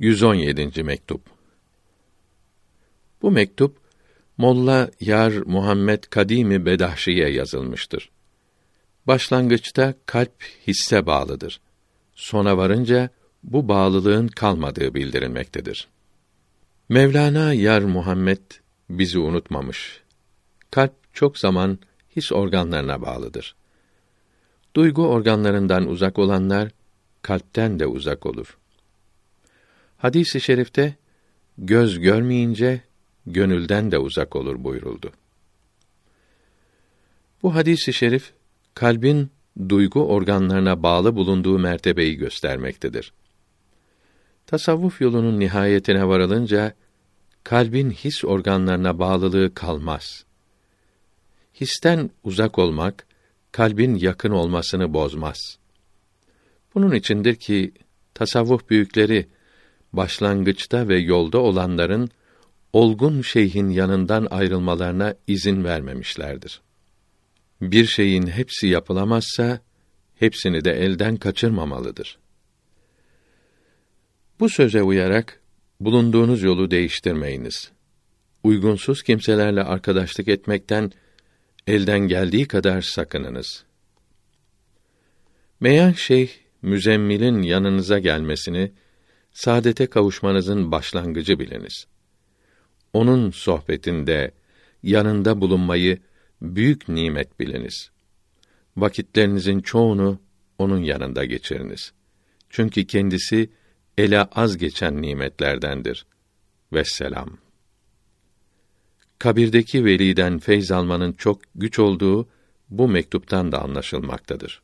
117. mektup. Bu mektup Molla Yar Muhammed Kadimi Bedahşi'ye yazılmıştır. Başlangıçta kalp hisse bağlıdır. Sona varınca bu bağlılığın kalmadığı bildirilmektedir. Mevlana Yar Muhammed bizi unutmamış. Kalp çok zaman his organlarına bağlıdır. Duygu organlarından uzak olanlar kalpten de uzak olur. Hadis-i şerifte göz görmeyince gönülden de uzak olur buyuruldu. Bu hadis-i şerif kalbin duygu organlarına bağlı bulunduğu mertebeyi göstermektedir. Tasavvuf yolunun nihayetine varılınca kalbin his organlarına bağlılığı kalmaz. Histen uzak olmak kalbin yakın olmasını bozmaz. Bunun içindir ki tasavvuf büyükleri başlangıçta ve yolda olanların olgun şeyhin yanından ayrılmalarına izin vermemişlerdir. Bir şeyin hepsi yapılamazsa hepsini de elden kaçırmamalıdır. Bu söze uyarak bulunduğunuz yolu değiştirmeyiniz. Uygunsuz kimselerle arkadaşlık etmekten elden geldiği kadar sakınınız. Meyan Şeyh Müzemmil'in yanınıza gelmesini saadete kavuşmanızın başlangıcı biliniz. Onun sohbetinde, yanında bulunmayı büyük nimet biliniz. Vakitlerinizin çoğunu onun yanında geçiriniz. Çünkü kendisi ele az geçen nimetlerdendir. Vesselam. Kabirdeki veliden feyz almanın çok güç olduğu bu mektuptan da anlaşılmaktadır.